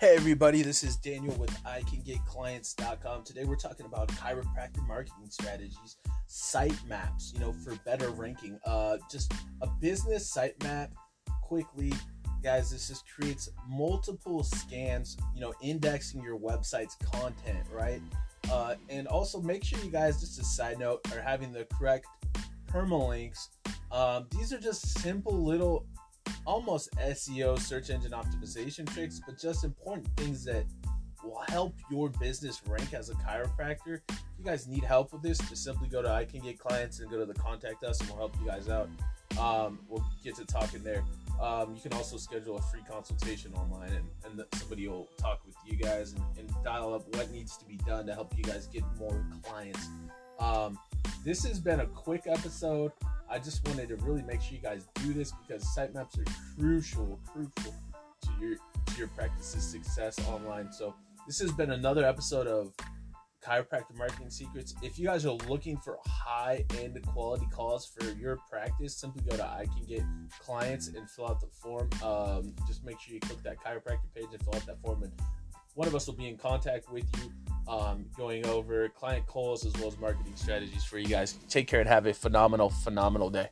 Hey everybody, this is Daniel with ICanGetClients.com. Today we're talking about chiropractor marketing strategies, site maps, you know, for better ranking. Uh, just a business site map quickly, guys. This just creates multiple scans, you know, indexing your website's content, right? Uh, and also make sure you guys, just a side note, are having the correct permalinks. Um, these are just simple little almost SEO search engine optimization tricks, but just important things that will help your business rank as a chiropractor. If you guys need help with this, just simply go to I Can Get Clients and go to the contact us, and we'll help you guys out. Um, we'll get to talking there. Um, you can also schedule a free consultation online, and, and somebody will talk with you guys and, and, dial up what needs to be done to help you guys get more clients. Um, this has been a quick episode. I just wanted to really make sure you guys do this because sitemaps are crucial, crucial to your to your practice's success online. So this has been another episode of Chiropractic marketing secrets. If you guys are looking for high end quality calls for your practice, simply go to I can get clients and fill out the form. Um, just make sure you click that chiropractor page and fill out that form, and one of us will be in contact with you um, going over client calls as well as marketing strategies for you guys. Take care and have a phenomenal, phenomenal day.